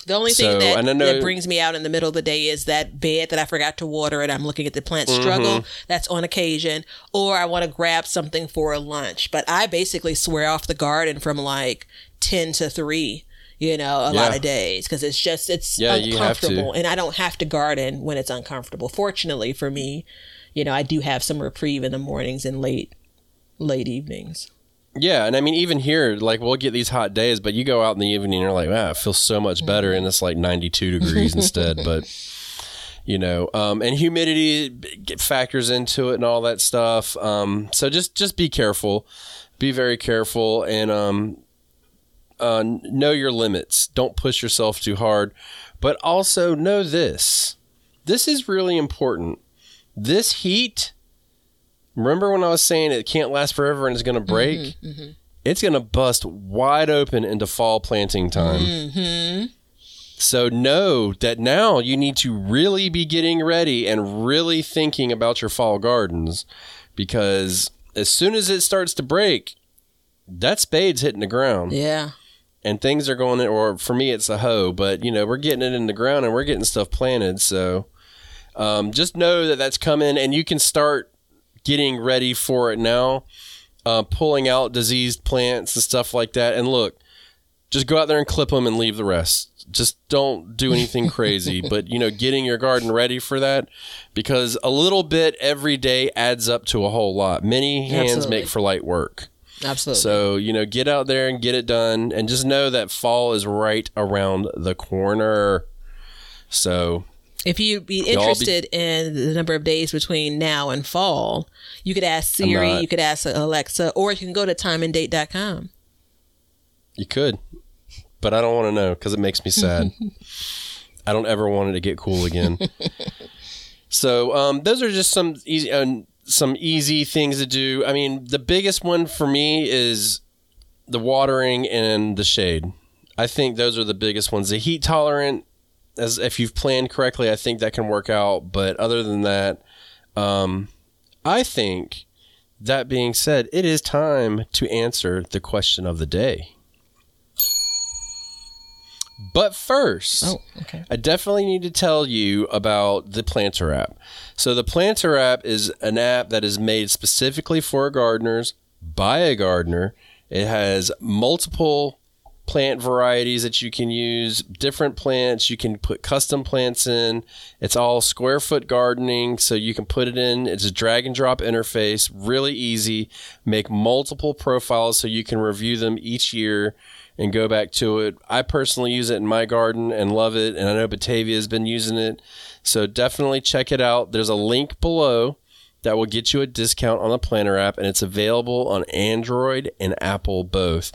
The only So, thing that, know- that brings me out in the middle of the day is that bed that I forgot to water and I'm looking at the plant Mm-hmm. struggle. That's on occasion. Or I want to grab something for a lunch. But I basically swear off the garden from like 10 to 3, you know, a lot of days because it's just, it's Yeah, you have to. uncomfortable. And I don't have to garden when it's uncomfortable. Fortunately for me, you know, I do have some reprieve in the mornings and late, late evenings. Yeah, and I mean, even here, like we'll get these hot days, but you go out in the evening, and you're like, wow, it feels so much better, and it's like 92 degrees instead. But you know, um, and humidity factors into it and all that stuff. Um, so just just be careful, be very careful, and um, uh, know your limits. Don't push yourself too hard, but also know this. This is really important. This heat. Remember when I was saying it can't last forever and it's going to mm-hmm, break? Mm-hmm. It's going to bust wide open into fall planting time. Mm-hmm. So know that now you need to really be getting ready and really thinking about your fall gardens because as soon as it starts to break, that spade's hitting the ground Yeah. and things are going or for me it's a hoe, but you know, we're getting it in the ground and we're getting stuff planted. So um, just know that that's coming and you can start getting ready for it now, uh, pulling out diseased plants and stuff like that. And look, just go out there and clip them and leave the rest. Just don't do anything crazy, but you know, getting your garden ready for that because a little bit every day adds up to a whole lot. Many hands Absolutely. make for light work. Absolutely. So, you know, get out there and get it done and just know that fall is right around the corner. So, If you'd be Y'all be- interested in the number of days between now and fall, you could ask Siri, you could ask Alexa, or you can go to timeanddate.com. you could, but I don't want to know because it makes me sad. I don't ever want it to get cool again. so, um, those are just some easy, uh, some easy things to do. I mean, the biggest one for me is the watering and the shade. I think those are the biggest ones. The heat tolerant, as if you've planned correctly, I think that can work out. But other than that, um, I think that being said, it is time to answer the question of the day. But first, Oh, okay. I definitely need to tell you about the Planter app. So, the Planter app is an app that is made specifically for gardeners by a gardener. It has multiple plant varieties that you can use, different plants. You can put custom plants in. It's all square foot gardening, so you can put it in. It's a drag and drop interface, really easy. Make multiple profiles so you can review them each year and go back to it. I personally use it in my garden and love it, and I know Batavia has been using it. So definitely check it out. There's a link below that will get you a discount on the Planter app, and it's available on Android and Apple both.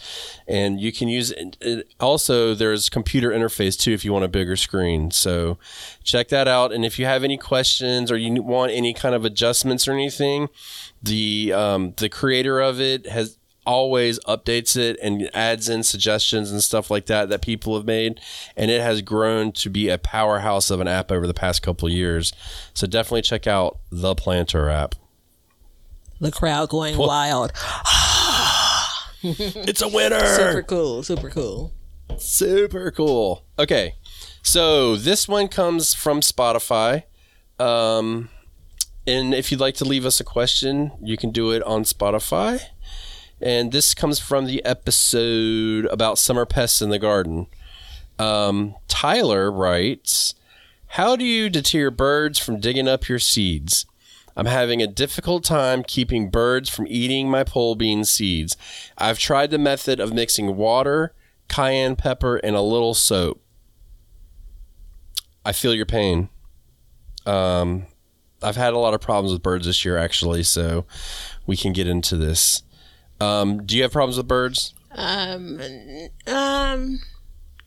And you can use it. Also, there's computer interface too if you want a bigger screen. So check that out. And if you have any questions or you want any kind of adjustments or anything, the um, the creator of it has always updates it and adds in suggestions and stuff like that that people have made and it has grown to be a powerhouse of an app over the past couple of years so definitely check out the planter app The crowd going wild. it's a winner Super cool. Super cool. Super cool. Okay. So this one comes from Spotify. Um, and if you'd like to leave us a question, you can do it on Spotify. And this comes from the episode about summer pests in the garden. Um, Tyler writes How do you deter birds from digging up your seeds? I'm having a difficult time keeping birds from eating my pole bean seeds. I've tried the method of mixing water, cayenne pepper, and a little soap. I feel your pain. Um, I've had a lot of problems with birds this year, actually, so we can get into this. Um, do you have problems with birds? Um, um,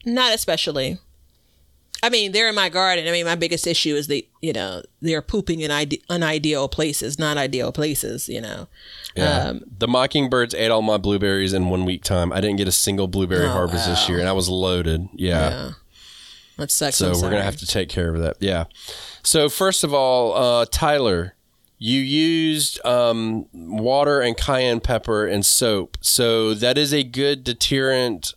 not especially. I mean, they're in my garden. I mean, my biggest issue is they, you know, they're pooping in ide- unideal places, not ideal places. You know, Um, the mockingbirds ate all my blueberries in one week time. I didn't get a single blueberry Oh, harvest this year, and I was loaded. Yeah. yeah, that sucks. So we're gonna have to take care of that. Yeah. So first of all, uh, Tyler, you used um, water and cayenne pepper and soap, so that is a good deterrent,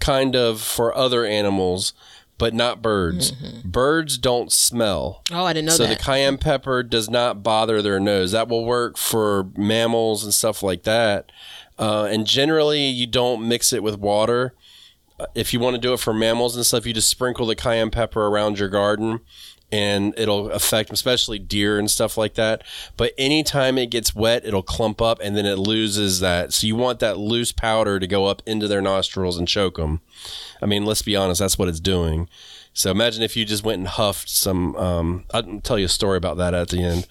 kind of for other animals, but not birds. Birds don't smell. Oh, I didn't know so that. So the cayenne pepper does not bother their nose. That will work for mammals and stuff like that. Uh, and generally, you don't mix it with water. Uh, If you want to do it for mammals and stuff, you just sprinkle the cayenne pepper around your garden, and it'll affect, especially deer and stuff like that. But anytime it gets wet, it'll clump up, and then it loses that. So you want that loose powder to go up into their nostrils and choke them. I mean, let's be honest, that's what it's doing. So imagine if you just went and huffed some. Um, I'll tell you a story about that at the end.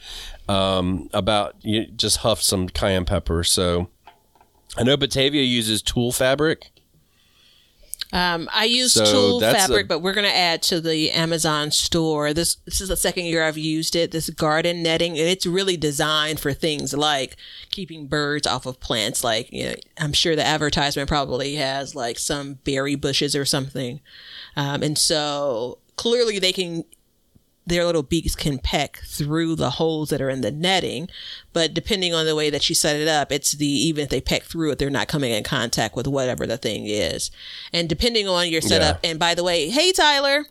Um, about you just huffed some cayenne pepper. So I know Batavia uses tulle fabric. Um, I use So Tulle Fabric, a- but we're going to add to the Amazon store. This this is the second year I've used it. This garden netting, and it's really designed for things like keeping birds off of plants. Like, you know, I'm sure the advertisement probably has like some berry bushes or something, um, and so clearly they can their little beaks can peck through the holes that are in the netting. But depending on the way that you set it up, it's the even if they peck through it, they're not coming in contact with whatever the thing is. And depending on your setup, and by the way, hey Tyler,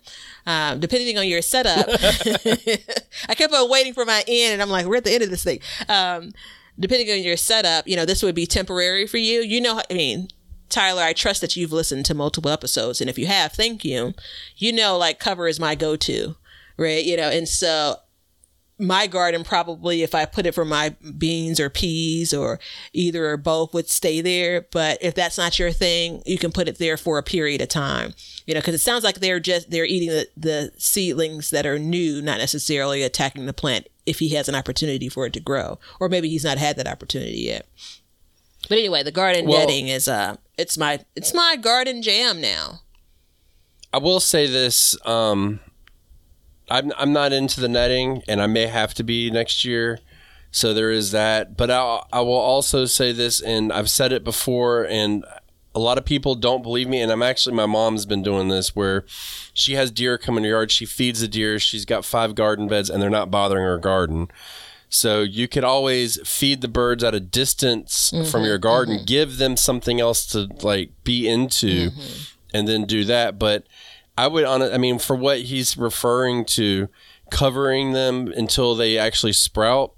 um, depending on your setup, I kept on waiting for my end, and I'm like, we're at the end of this thing. Um, depending on your setup, you know, this would be temporary for you. You know, I mean, Tyler, I trust that you've listened to multiple episodes, and if you have, thank you. You know, like cover is my go-to, right? You know, and so my garden probably, if I put it for my beans or peas or either or both, would stay there. But if that's not your thing, you can put it there for a period of time. You know, because it sounds like they're just they're eating the, the seedlings that are new, not necessarily attacking the plant. If he has an opportunity for it to grow, or maybe he's not had that opportunity yet. But anyway, the garden Well- netting is uh it's my it's my garden jam now. I will say this: um, I'm I'm not into the netting, and I may have to be next year. So there is that. But I I will also say this, and I've said it before, and a lot of people don't believe me. And I'm actually my mom's been doing this where she has deer come in her yard. She feeds the deer. She's got five garden beds, and they're not bothering her garden. So you could always feed the birds at a distance mm-hmm, from your garden, mm-hmm. give them something else to like be into, mm-hmm. and then do that. But I would on I mean, for what he's referring to, covering them until they actually sprout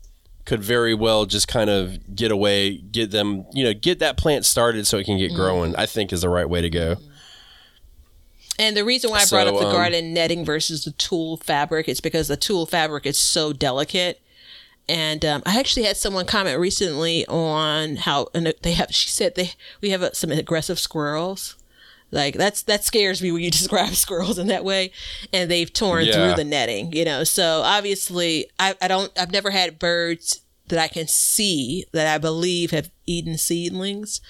could very well just kind of get away, get them, you know, get that plant started so it can get growing. I think is the right way to go. And the reason why I brought So, up the um, garden netting versus the tulle fabric is because the tulle fabric is so delicate. And um, I actually had someone comment recently on how and they have. She said they we have some aggressive squirrels. Like that's that scares me when you describe squirrels in that way, and they've torn Yeah. through the netting. You know, so obviously I, I don't I've never had birds that I can see that I believe have eaten seedlings.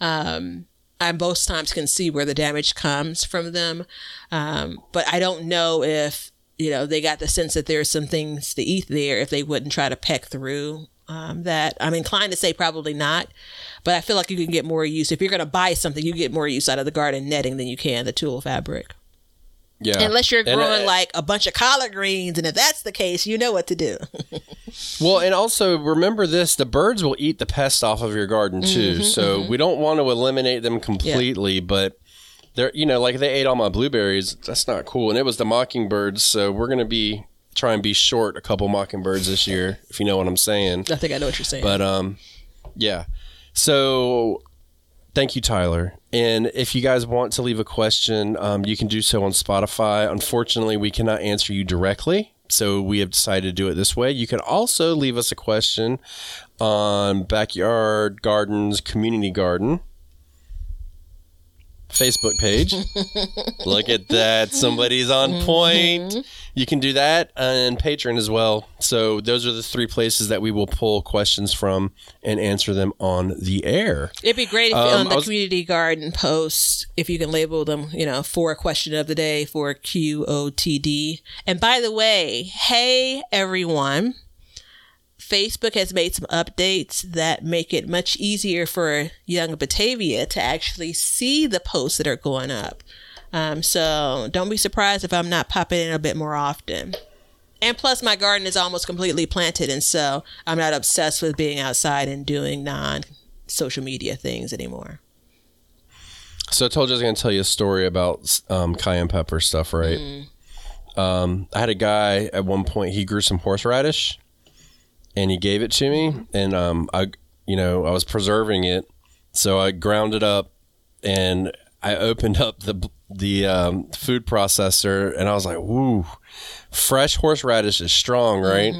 Um, I most times can see where the damage comes from them, um, but I don't know if you know they got the sense that there's some things to eat there if they wouldn't try to peck through um, that. I'm inclined to say probably not, but I feel like you can get more use if you're going to buy something. You get more use out of the garden netting than you can the tulle fabric, Yeah. unless you're And, growing uh, like a bunch of collard greens, and if that's the case, you know what to do. Well, and also remember this: the birds will eat the pest off of your garden too. so we don't want to eliminate them completely, but they're you know like they ate all my blueberries. That's not cool. And it was the mockingbirds, so we're gonna be try and be short a couple mockingbirds this year, if you know what I'm saying. I think I know what you're saying. But um, yeah. So thank you, Tyler. And if you guys want to leave a question, um, you can do so on Spotify. Unfortunately, we cannot answer you directly. So we have decided to do it this way. You can also leave us a question on Backyard Gardens Community Garden Facebook page. Look at that. Somebody's on point. You can do that and Patreon as well. So those are the three places that we will pull questions from and answer them on the air. It'd be great if Um, on the was- community garden posts, if you can label them, you know, for a question of the day for QOTD. And by the way, hey everyone, Facebook has made some updates that make it much easier for young Batavia to actually see the posts that are going up. Um, so don't be surprised if I'm not popping in a bit more often. And plus, my garden is almost completely planted, and so I'm not obsessed with being outside and doing non social media things anymore. So I told you I was going to tell you a story about um, cayenne pepper stuff, right? Um, I had a guy at one point. He grew some horseradish, and he gave it to me, and um, I, you know, I was preserving it, so I ground it up, and I opened up the the um, food processor, and I was like, "Woo, fresh horseradish is strong, right?"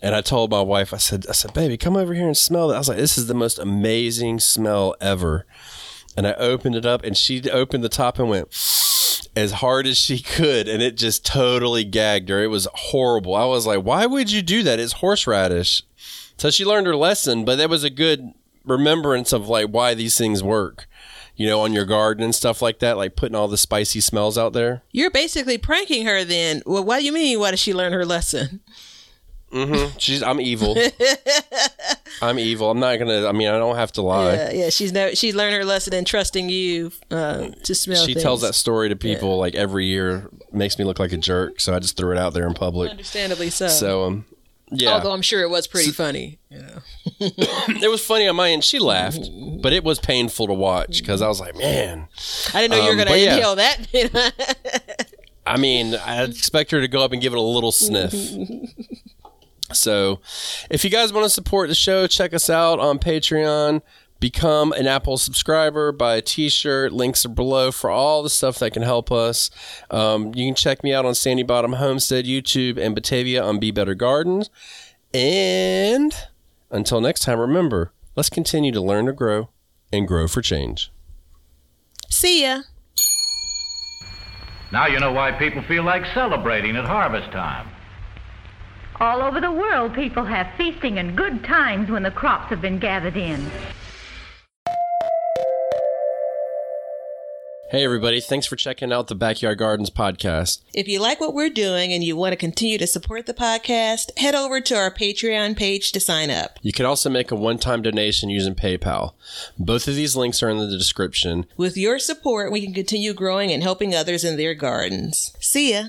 And I told my wife, I said, "I said, baby, come over here and smell it." I was like, "This is the most amazing smell ever." and I opened it up, and she opened the top and went as hard as she could, and it just totally gagged her. It was horrible. I was like, "Why would you do that? It's horseradish." So she learned her lesson, but that was a good remembrance of like why these things work. you know, on your garden and stuff like that, like putting all the spicy smells out there. You're basically pranking her then. Well, what do you mean? Why did she learn her lesson? Mm-hmm. She's I'm evil. I'm evil. I'm not gonna. I mean, I don't have to lie. Yeah, yeah. She's no. She's learned her lesson in trusting you uh, to smell. she things. tells that story to people like every year. Makes me look like a jerk, so I just threw it out there in public. Understandably so. So um, yeah, Although I'm sure it was pretty funny. Yeah. it was funny on my end. She laughed, but it was painful to watch because I was like, man. I didn't know you were Um, going to yeah. inhale that. I mean, I expect her to go up and give it a little sniff. so, if you guys want to support the show, check us out on Patreon. Become an Apple subscriber, buy a t shirt. Links are below for all the stuff that can help us. Um, you can check me out on Sandy Bottom Homestead, YouTube, and Batavia on Be Better Gardens. And until next time, remember, let's continue to learn to grow and grow for change. See ya. Now you know why people feel like celebrating at harvest time. All over the world, people have feasting and good times when the crops have been gathered in. Hey, everybody. Thanks for checking out the Backyard Gardens podcast. If you like what we're doing and you want to continue to support the podcast, head over to our Patreon page to sign up. You can also make a one time donation using PayPal. Both of these links are in the description. With your support, we can continue growing and helping others in their gardens. See ya.